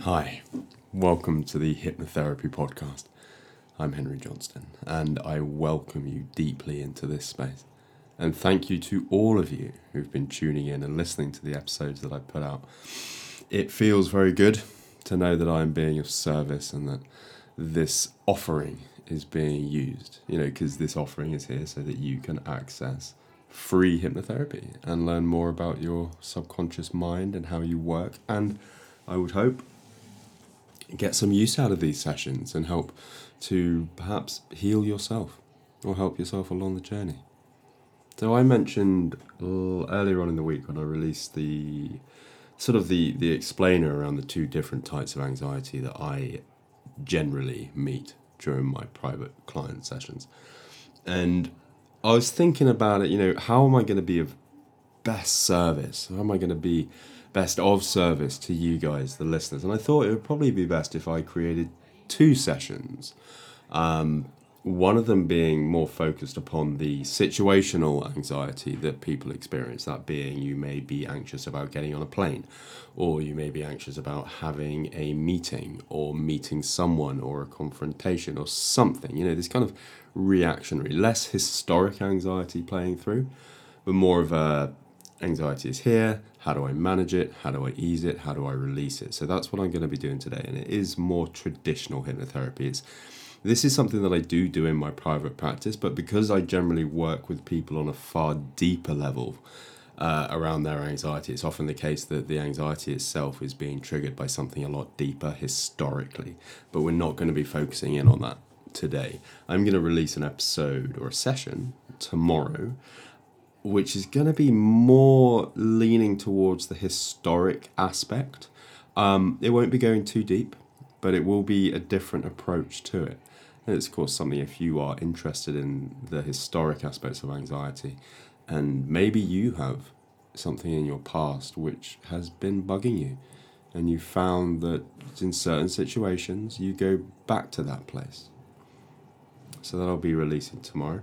Hi, welcome to the Hypnotherapy Podcast. I'm Henry Johnstone, and I welcome you deeply into this space. And thank you to all of you who've been tuning in and listening to the episodes that I put out. It feels very good to know that I'm being of service and that this offering is being used, you know, because this offering is here so that you can access free hypnotherapy and learn more about your subconscious mind and how you work. And I would hope get some use out of these sessions and help to perhaps heal yourself or help yourself along the journey. So I mentioned earlier on in the week when I released the sort of the the explainer around the two different types of anxiety that I generally meet during my private client sessions. And I was thinking about it, you know, how am I going to be of best service? How am I going to be best of service to you guys, the listeners? And I thought it would probably be best if I created two sessions. Um, one of them being more focused upon the situational anxiety that people experience, that being you may be anxious about getting on a plane, or you may be anxious about having a meeting, or meeting someone, or a confrontation, or something. You know, this kind of reactionary, less historic anxiety playing through, but more of a anxiety is here. How do I manage it? How do I ease it? How do I release it? So that's what I'm going to be doing today. And it is more traditional hypnotherapy. It's this is something that I do do in my private practice, but because I generally work with people on a far deeper level uh, around their anxiety, it's often the case that the anxiety itself is being triggered by something a lot deeper historically. But we're not going to be focusing in on that today. I'm going to release an episode or a session tomorrow which is going to be more leaning towards the historic aspect. Um, it won't be going too deep, but it will be a different approach to it. It's, of course, something if you are interested in the historic aspects of anxiety, and maybe you have something in your past which has been bugging you, and you found that in certain situations you go back to that place. So that'll be releasing tomorrow.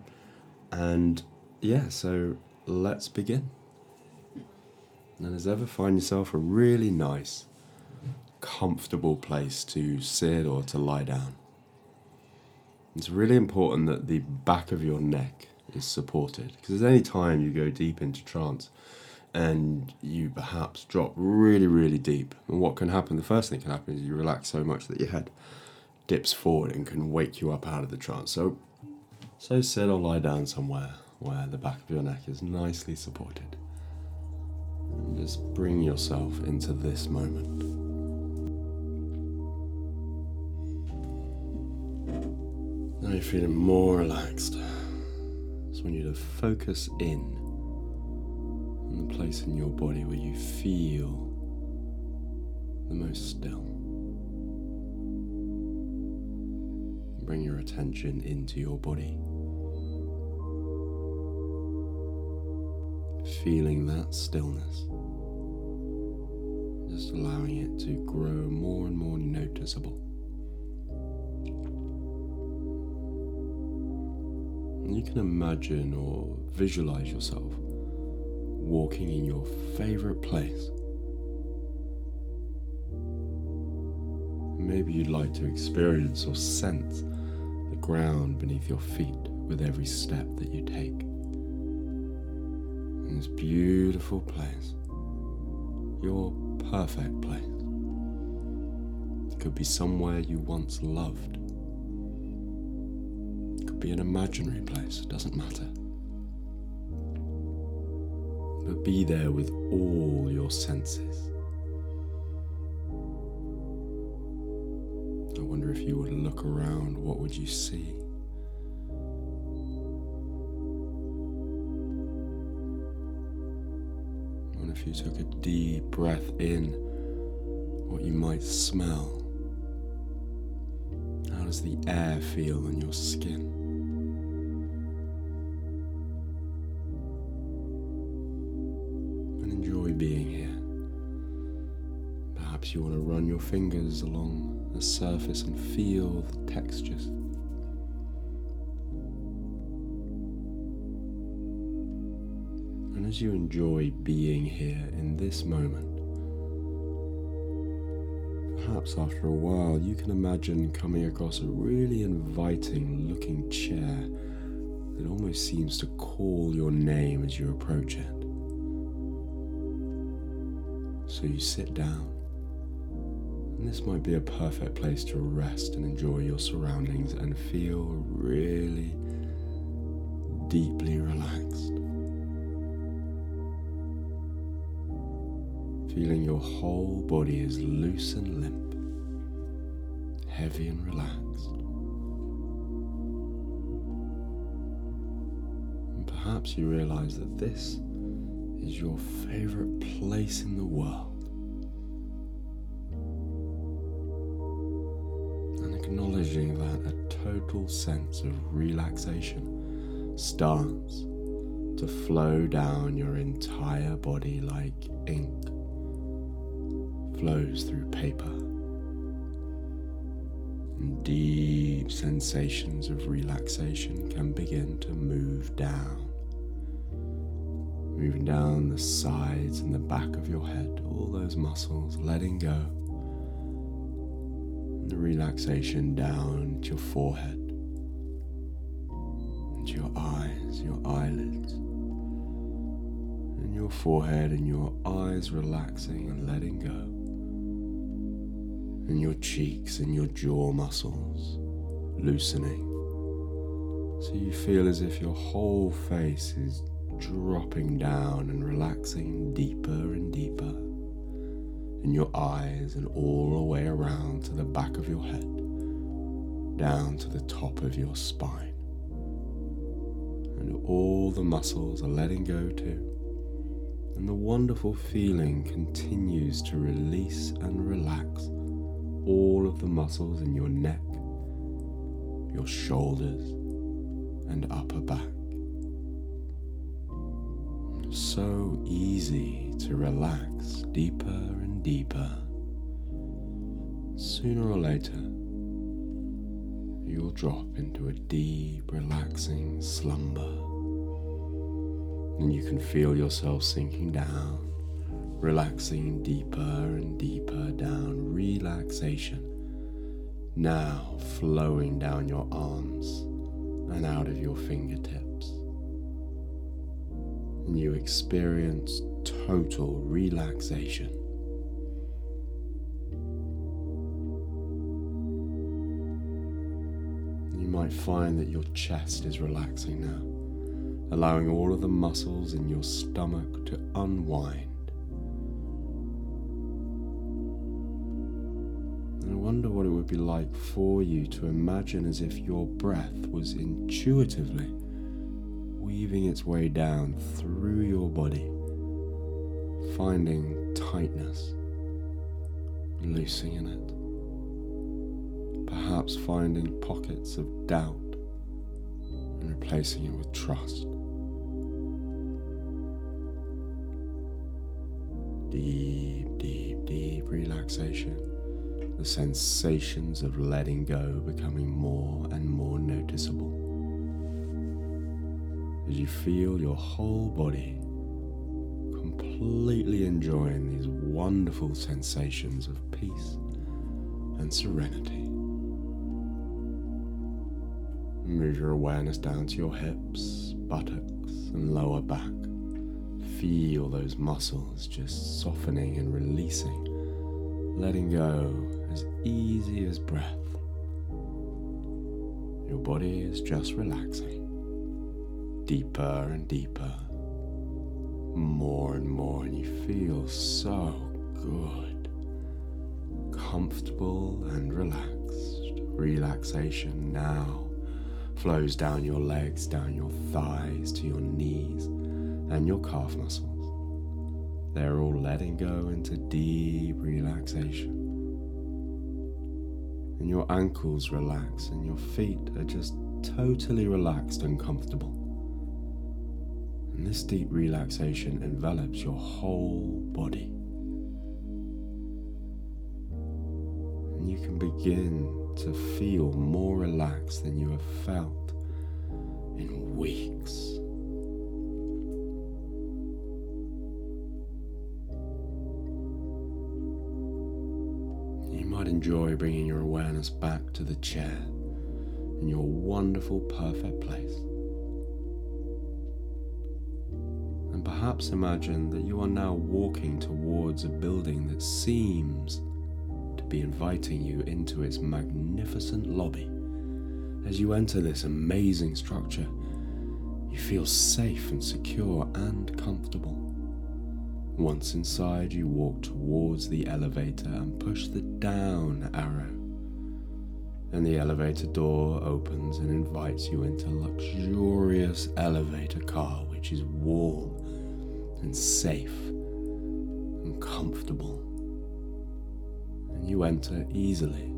And yeah, so let's begin. And as ever, find yourself a really nice, comfortable place to sit or to lie down. It's really important that the back of your neck is supported because at any time you go deep into trance and you perhaps drop really, really deep, and what can happen, the first thing that can happen is you relax so much that your head dips forward and can wake you up out of the trance. So, so sit or lie down somewhere where the back of your neck is nicely supported. And just bring yourself into this moment. Now you're feeling more relaxed. So I want you to focus in on the place in your body where you feel the most still. Bring your attention into your body. Feeling that stillness. Just allowing it to grow more and more noticeable. you can imagine or visualize yourself walking in your favorite place. Maybe you'd like to experience or sense the ground beneath your feet with every step that you take. This beautiful place, your perfect place. It could be somewhere you once loved it could be an imaginary place, it doesn't matter. But be there with all your senses. I wonder if you were to look around, what would you see? If you took a deep breath in, what you might smell. How does the air feel on your skin? And enjoy being here. Perhaps you want to run your fingers along the surface and feel the textures. As you enjoy being here in this moment, Perhaps after a while, you can imagine coming across a really inviting looking chair that almost seems to call your name as you approach it. So you sit down, and this might be a perfect place to rest and enjoy your surroundings and feel really deeply relaxed. Feeling your whole body is loose and limp, heavy and relaxed. And perhaps you realize that this is your favorite place in the world. And acknowledging that a total sense of relaxation starts to flow down your entire body like ink flows through paper. And deep sensations of relaxation can begin to move down moving down the sides and the back of your head, all those muscles, letting go. And the relaxation down to your forehead, into your eyes, your eyelids, and your forehead and your eyes relaxing and letting go. And your cheeks and your jaw muscles loosening. So you feel as if your whole face is dropping down and relaxing deeper and deeper and your eyes and all the way around to the back of your head, down to the top of your spine. And all the muscles are letting go too. And the wonderful feeling continues to release and relax all of the muscles in your neck, your shoulders, and upper back so easy to relax deeper and deeper. Sooner or later, you'll drop into a deep, relaxing slumber. And you can feel yourself sinking down, relaxing deeper and deeper down. Relaxation now flowing down your arms and out of your fingertips and you experience total relaxation. You might find that your chest is relaxing now, allowing all of the muscles in your stomach to unwind. Be like for you to imagine as if your breath was intuitively weaving its way down through your body, finding tightness, loosening it, perhaps finding pockets of doubt and replacing it with trust. Deep, deep, deep relaxation. The sensations of letting go becoming more and more noticeable as you feel your whole body completely enjoying these wonderful sensations of peace and serenity. Move your awareness down to your hips, buttocks, and lower back. Feel those muscles just softening and releasing, letting go easy as breath. Your body is just relaxing deeper and deeper, more and more, and you feel so good, comfortable and relaxed. Relaxation now flows down your legs, down your thighs, to your knees, and your calf muscles. They're all letting go into deep relaxation. And your ankles relax, and your feet are just totally relaxed and comfortable. And this deep relaxation envelops your whole body. And you can begin to feel more relaxed than you have felt in weeks. Enjoy bringing your awareness back to the chair in your wonderful, perfect place. And perhaps imagine that you are now walking towards a building that seems to be inviting you into its magnificent lobby. As you enter this amazing structure, you feel safe and secure and comfortable. Once inside, you walk towards the elevator and push the down arrow. And the elevator door opens and invites you into luxurious elevator car, which is warm and safe and comfortable. And you enter easily,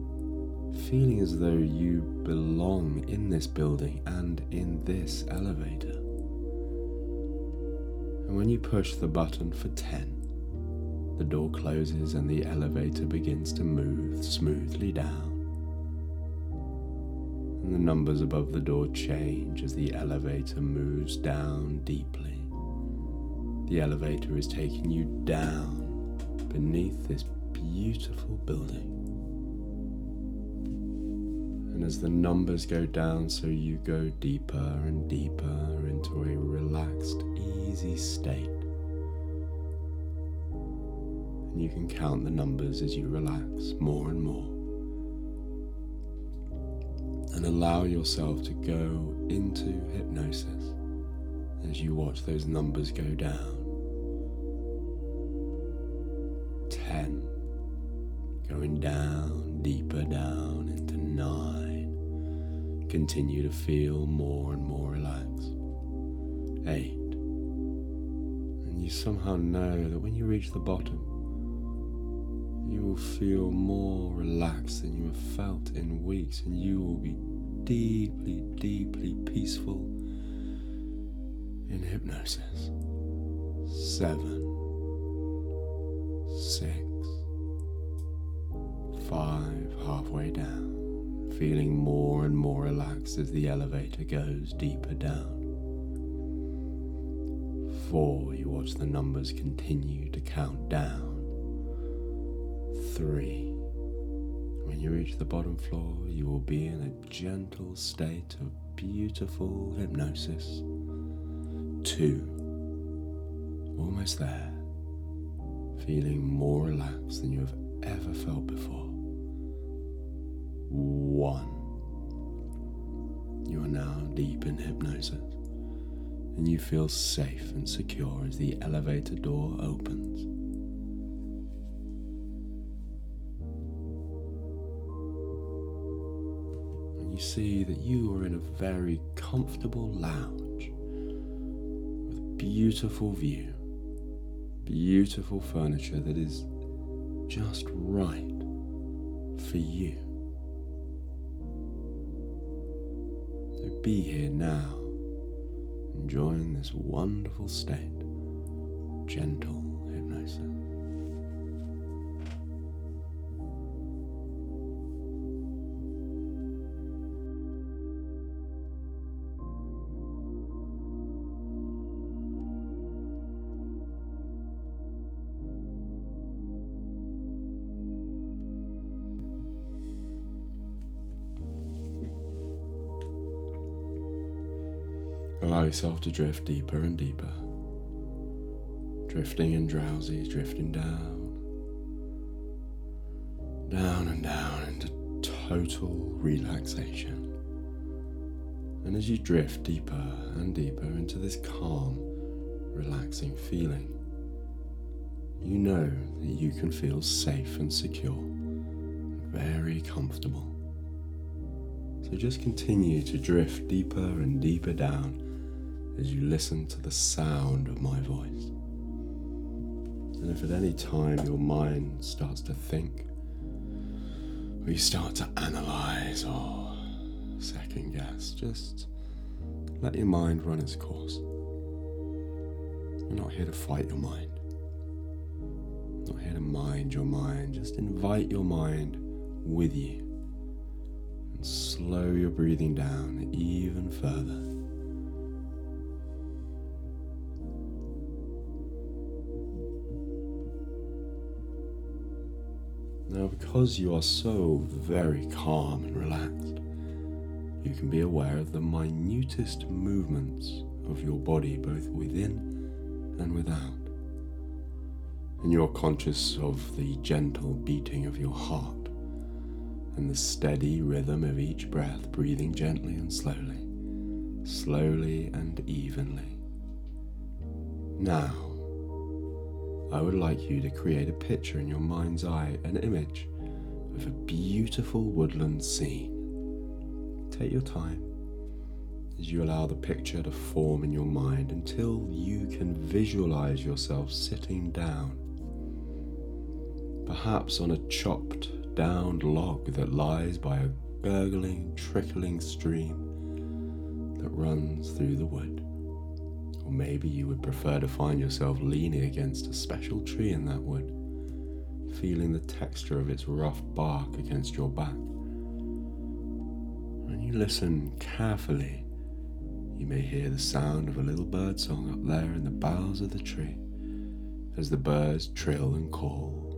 feeling as though you belong in this building and in this elevator. And when you push the button for 10, the door closes and the elevator begins to move smoothly down. And the numbers above the door change as the elevator moves down deeply. The elevator is taking you down beneath this beautiful building. And as the numbers go down, so you go deeper and deeper into a relaxed, easy state. And you can count the numbers as you relax more and more. And allow yourself to go into hypnosis as you watch those numbers go down. 10, going down, deeper down into 9. Continue to feel more and more relaxed. 8. Somehow know that when you reach the bottom, you will feel more relaxed than you have felt in weeks, and you will be deeply, deeply peaceful in hypnosis. Seven, six, five, halfway down, feeling more and more relaxed as the elevator goes deeper down. Four, you watch the numbers continue to count down. Three, when you reach the bottom floor, you will be in a gentle state of beautiful hypnosis. Two, almost there, feeling more relaxed than you have ever felt before. One, you are now deep in hypnosis and you feel safe and secure as the elevator door opens. And you see that you are in a very comfortable lounge with beautiful view, beautiful furniture that is just right for you. So be here now, enjoying this wonderful state, gentle hypnosis. Yourself to drift deeper and deeper. Drifting and drowsy, drifting down. Down and down into total relaxation. And as you drift deeper and deeper into this calm, relaxing feeling, you know that you can feel safe and secure, very comfortable. So just continue to drift deeper and deeper down as you listen to the sound of my voice. And if at any time your mind starts to think, or you start to analyze or second guess, just let your mind run its course. We're not here to fight your mind. We're not here to mind your mind. Just invite your mind with you and slow your breathing down even further. Because you are so very calm and relaxed, you can be aware of the minutest movements of your body, both within and without. And you're conscious of the gentle beating of your heart and the steady rhythm of each breath, breathing gently and slowly, slowly and evenly. Now, I would like you to create a picture in your mind's eye, an image of a beautiful woodland scene. Take your time as you allow the picture to form in your mind until you can visualize yourself sitting down, perhaps on a chopped down log that lies by a gurgling, trickling stream that runs through the wood. Or maybe you would prefer to find yourself leaning against a special tree in that wood, feeling the texture of its rough bark against your back. When you listen carefully, you may hear the sound of a little bird song up there in the boughs of the tree as the birds trill and call.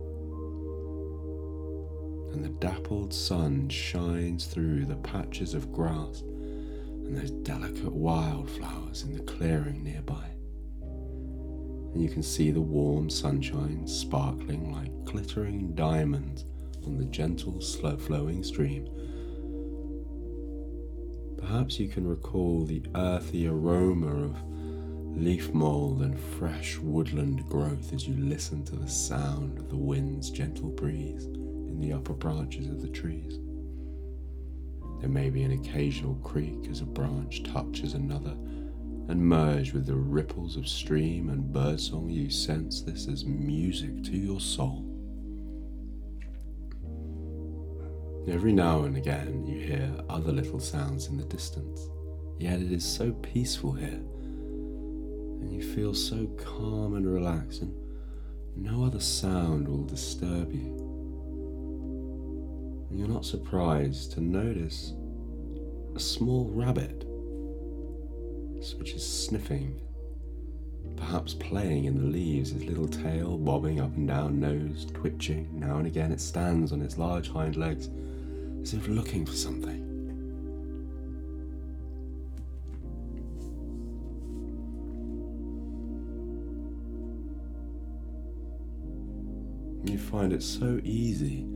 And the dappled sun shines through the patches of grass and those delicate wildflowers in the clearing nearby. And you can see the warm sunshine sparkling like glittering diamonds on the gentle, slow flowing stream. Perhaps you can recall the earthy aroma of leaf mold and fresh woodland growth as you listen to the sound of the wind's gentle breeze in the upper branches of the trees. There may be an occasional creak as a branch touches another, and merge with the ripples of stream and birdsong, you sense this as music to your soul. Every now and again, you hear other little sounds in the distance, yet it is so peaceful here, and you feel so calm and relaxed, and no other sound will disturb you and you're not surprised to notice a small rabbit which is sniffing, perhaps playing in the leaves, its little tail bobbing up and down, nose twitching. Now and again it stands on its large hind legs as if looking for something. You find it so easy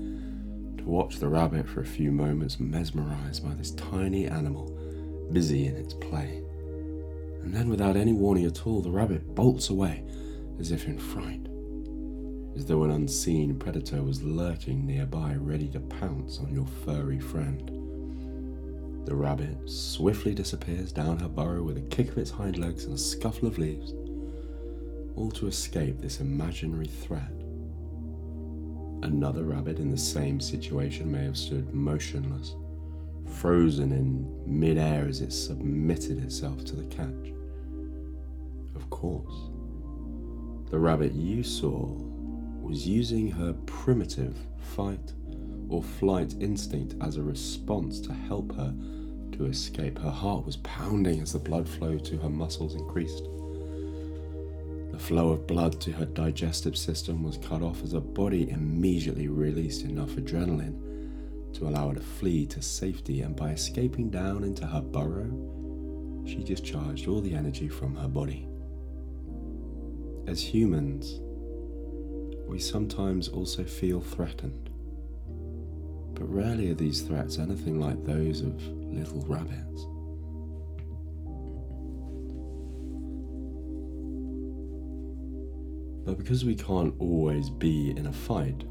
to watch the rabbit for a few moments, mesmerized by this tiny animal busy in its play. And then, without any warning at all, the rabbit bolts away as if in fright, as though an unseen predator was lurking nearby, ready to pounce on your furry friend. The rabbit swiftly disappears down her burrow with a kick of its hind legs and a scuffle of leaves, all to escape this imaginary threat. Another rabbit in the same situation may have stood motionless, frozen in midair as it submitted itself to the catch. Of course, the rabbit you saw was using her primitive fight or flight instinct as a response to help her to escape. Her heart was pounding as the blood flow to her muscles increased The flow of blood to her digestive system was cut off as her body immediately released enough adrenaline to allow her to flee to safety, and by escaping down into her burrow, she discharged all the energy from her body. As humans, we sometimes also feel threatened, but rarely are these threats anything like those of little rabbits. But because we can't always be in a fight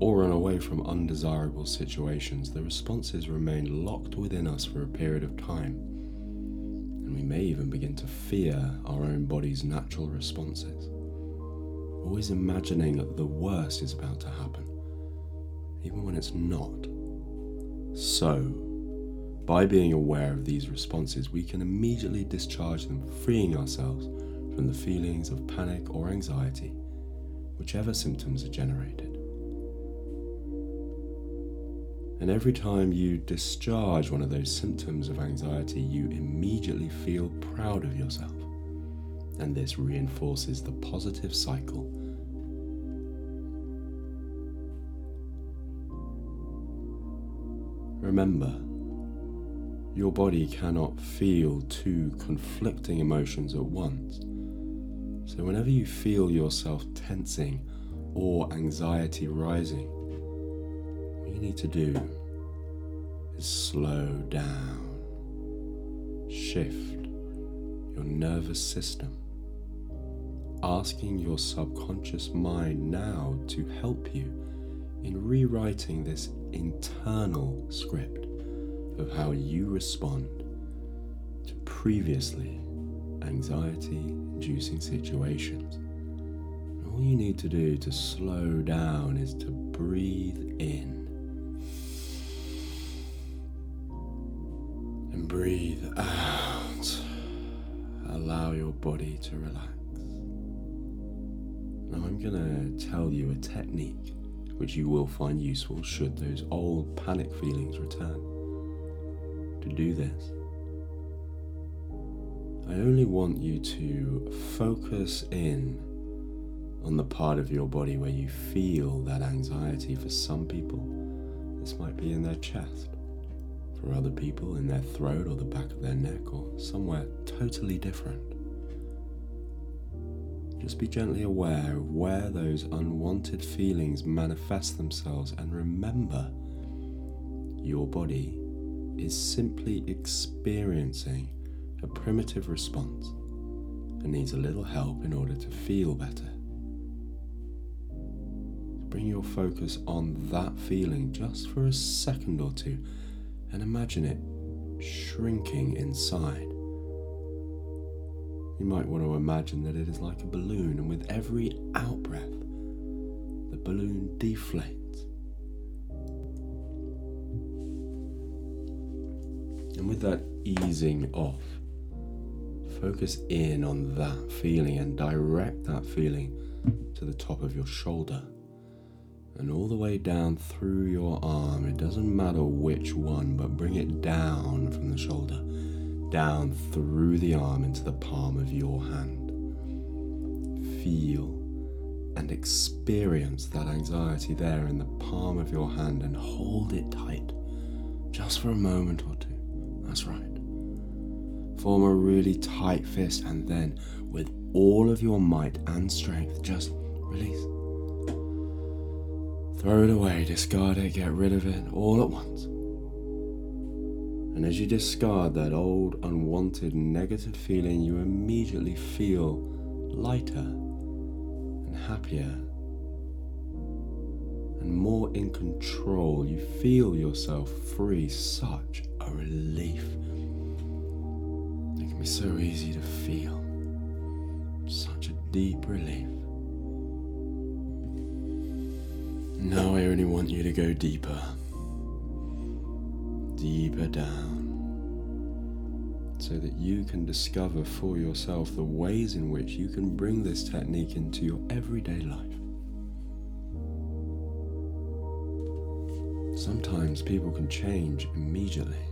or run away from undesirable situations, the responses remain locked within us for a period of time. And we may even begin to fear our own body's natural responses, always imagining that the worst is about to happen, even when it's not. So, by being aware of these responses, we can immediately discharge them, freeing ourselves from the feelings of panic or anxiety, whichever symptoms are generated. And every time you discharge one of those symptoms of anxiety, you immediately feel proud of yourself. And this reinforces the positive cycle. Remember, your body cannot feel two conflicting emotions at once. So, whenever you feel yourself tensing or anxiety rising, need to do is slow down, shift your nervous system, asking your subconscious mind now to help you in rewriting this internal script of how you respond to previously anxiety inducing situations. all you need to do to slow down is to breathe in and breathe out. Allow your body to relax. Now, I'm going to tell you a technique which you will find useful should those old panic feelings return. To do this, I only want you to focus in on the part of your body where you feel that anxiety. For some people, this might be in their chest. For other people, in their throat or the back of their neck or somewhere totally different. Just be gently aware of where those unwanted feelings manifest themselves and remember your body is simply experiencing a primitive response and needs a little help in order to feel better. Bring your focus on that feeling just for a second or two and imagine it shrinking inside. You might want to imagine that it is like a balloon, and with every out breath, the balloon deflates. And with that easing off, focus in on that feeling and direct that feeling to the top of your shoulder and all the way down through your arm. It doesn't matter which one, but bring it down from the shoulder, down through the arm into the palm of your hand. Feel and experience that anxiety there in the palm of your hand and hold it tight just for a moment or two. That's right. Form a really tight fist and then, with all of your might and strength, just release. Throw it away, discard it, get rid of it all at once. And as you discard that old, unwanted, negative feeling, you immediately feel lighter and happier and more in control. You feel yourself free. Such a relief It can be so easy to feel. Such a deep relief. Now I only want you to go deeper, deeper down, so that you can discover for yourself the ways in which you can bring this technique into your everyday life. Sometimes people can change immediately.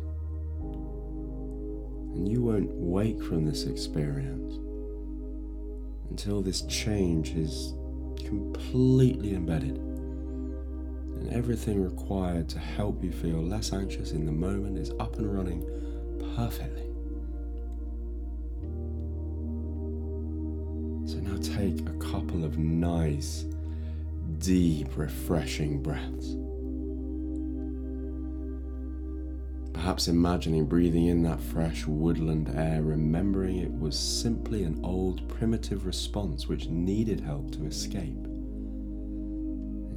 And you won't wake from this experience until this change is completely embedded everything required to help you feel less anxious in the moment is up and running perfectly. So now take a couple of nice, deep, refreshing breaths. Perhaps imagining breathing in that fresh woodland air, remembering it was simply an old primitive response which needed help to escape.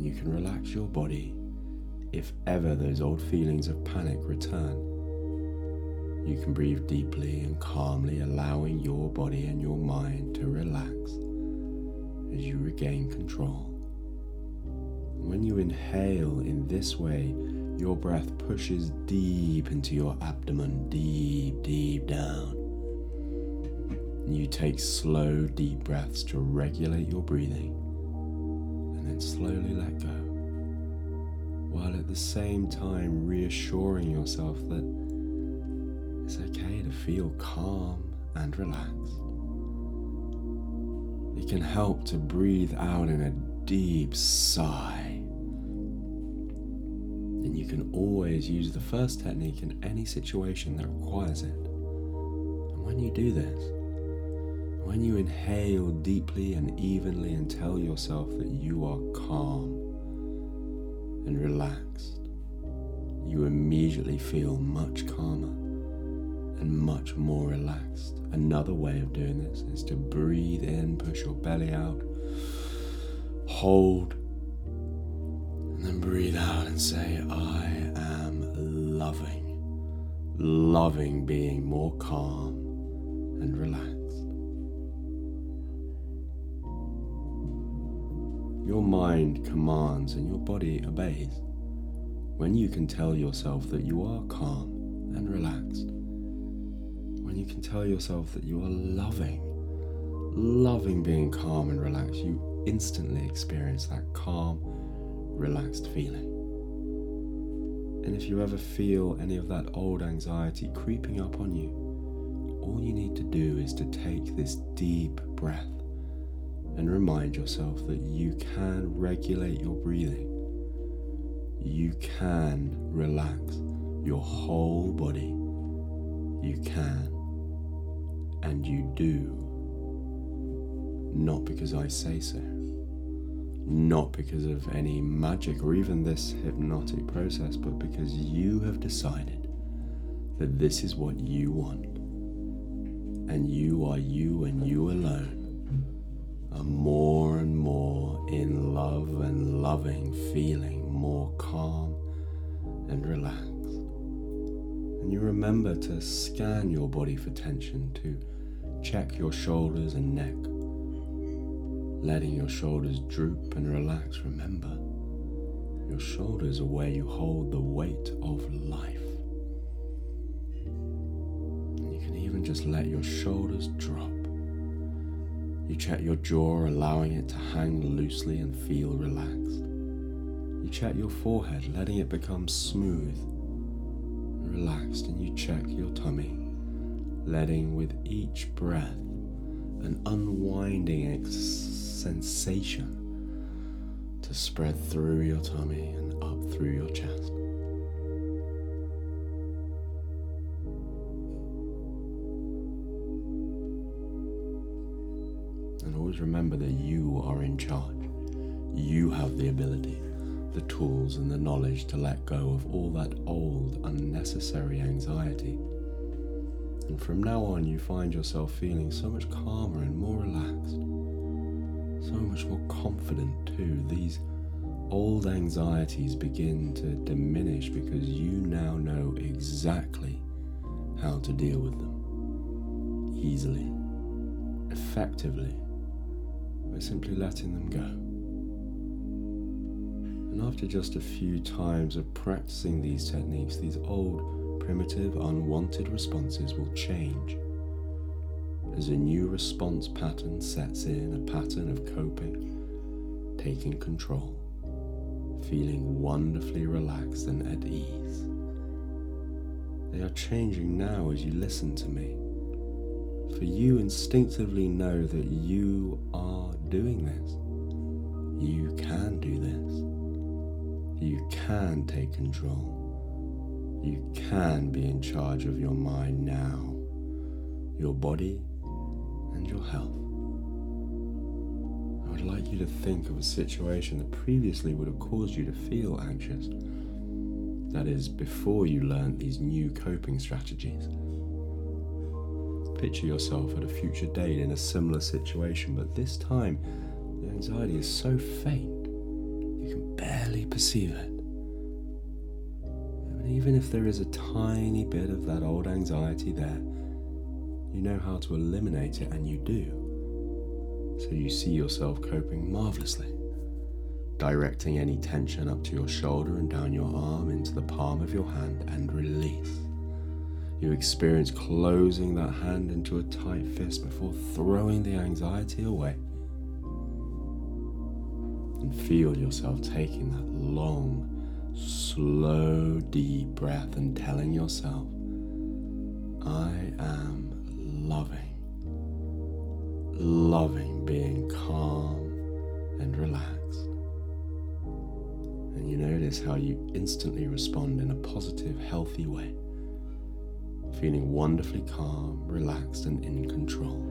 You can relax your body if ever those old feelings of panic return. You can breathe deeply and calmly, allowing your body and your mind to relax as you regain control. When you inhale in this way, your breath pushes deep into your abdomen, deep, deep down. You take slow, deep breaths to regulate your breathing and then slowly let go, while at the same time reassuring yourself that it's okay to feel calm and relaxed. It can help to breathe out in a deep sigh And you can always use the first technique in any situation that requires it. And when you do this, when you inhale deeply and evenly and tell yourself that you are calm and relaxed, you immediately feel much calmer and much more relaxed. Another way of doing this is to breathe in, push your belly out, hold, and then breathe out and say, I am loving, loving being more calm and relaxed. Your mind commands and your body obeys when you can tell yourself that you are calm and relaxed. When you can tell yourself that you are loving, loving being calm and relaxed, you instantly experience that calm, relaxed feeling. And if you ever feel any of that old anxiety creeping up on you, all you need to do is to take this deep breath and remind yourself that you can regulate your breathing. You can relax your whole body. You can. And you do. Not because I say so. Not because of any magic or even this hypnotic process, but because you have decided that this is what you want. And you are you and you alone more and more in love and loving feeling, more calm and relaxed. And you remember to scan your body for tension, to check your shoulders and neck, letting your shoulders droop and relax. Remember, your shoulders are where you hold the weight of life. And you can even just let your shoulders drop you check your jaw, allowing it to hang loosely and feel relaxed. You check your forehead, letting it become smooth and relaxed, and you check your tummy, letting with each breath an unwinding ex- sensation to spread through your tummy and up through your chest. Always remember that you are in charge. You have the ability, the tools, and the knowledge to let go of all that old, unnecessary anxiety. And from now on, you find yourself feeling so much calmer and more relaxed, so much more confident too. These old anxieties begin to diminish because you now know exactly how to deal with them easily, effectively, simply letting them go. And after just a few times of practicing these techniques, these old, primitive, unwanted responses will change. As a new response pattern sets in, a pattern of coping, taking control, feeling wonderfully relaxed and at ease. They are changing now as you listen to me for you instinctively know that you are doing this. You can do this. You can take control. You can be in charge of your mind now, your body, and your health. I would like you to think of a situation that previously would have caused you to feel anxious. That is, before you learned these new coping strategies. Picture yourself at a future date in a similar situation, but this time the anxiety is so faint you can barely perceive it. And even if there is a tiny bit of that old anxiety there, you know how to eliminate it, and you do. So you see yourself coping marvelously, directing any tension up to your shoulder and down your arm into the palm of your hand and release. You experience closing that hand into a tight fist before throwing the anxiety away. And feel yourself taking that long, slow, deep breath and telling yourself, I am loving. Loving being calm and relaxed. And you notice how you instantly respond in a positive, healthy way, feeling wonderfully calm, relaxed, and in control.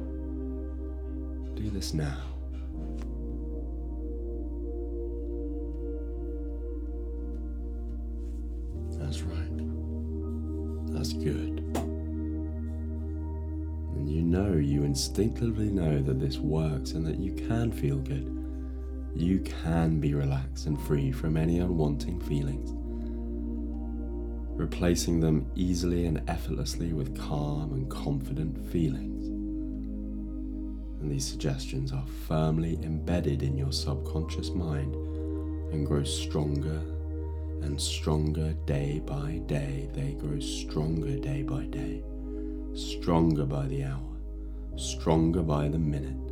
Do this now. That's right. That's good. And you know, you instinctively know that this works and that you can feel good. You can be relaxed and free from any unwanting feelings, replacing them easily and effortlessly with calm and confident feelings. And these suggestions are firmly embedded in your subconscious mind and grow stronger and stronger day by day. They grow stronger day by day, stronger by the hour, stronger by the minute.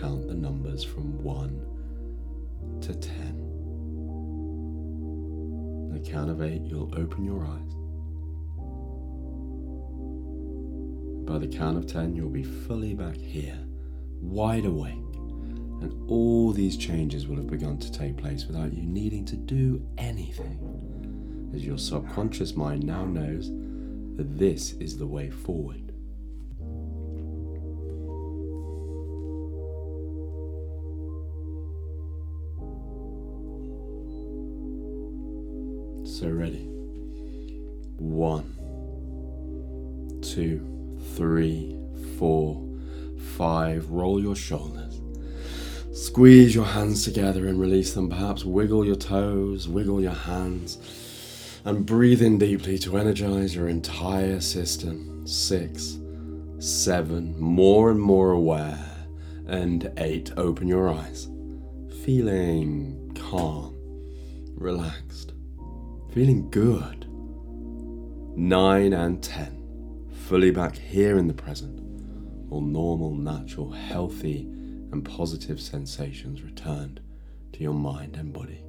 Count the numbers from 1 to 10. At the count of 8, you'll open your eyes. By the count of 10, you'll be fully back here, wide awake, and all these changes will have begun to take place without you needing to do anything, as your subconscious mind now knows that this is the way forward. So, ready? One, two three, four, five. Roll your shoulders. Squeeze your hands together and release them. Perhaps wiggle your toes, wiggle your hands, and breathe in deeply to energize your entire system. Six, seven, more and more aware. And eight, open your eyes. Feeling calm, relaxed, feeling good. Nine and ten fully back here in the present, all normal, natural, healthy, and positive sensations returned to your mind and body.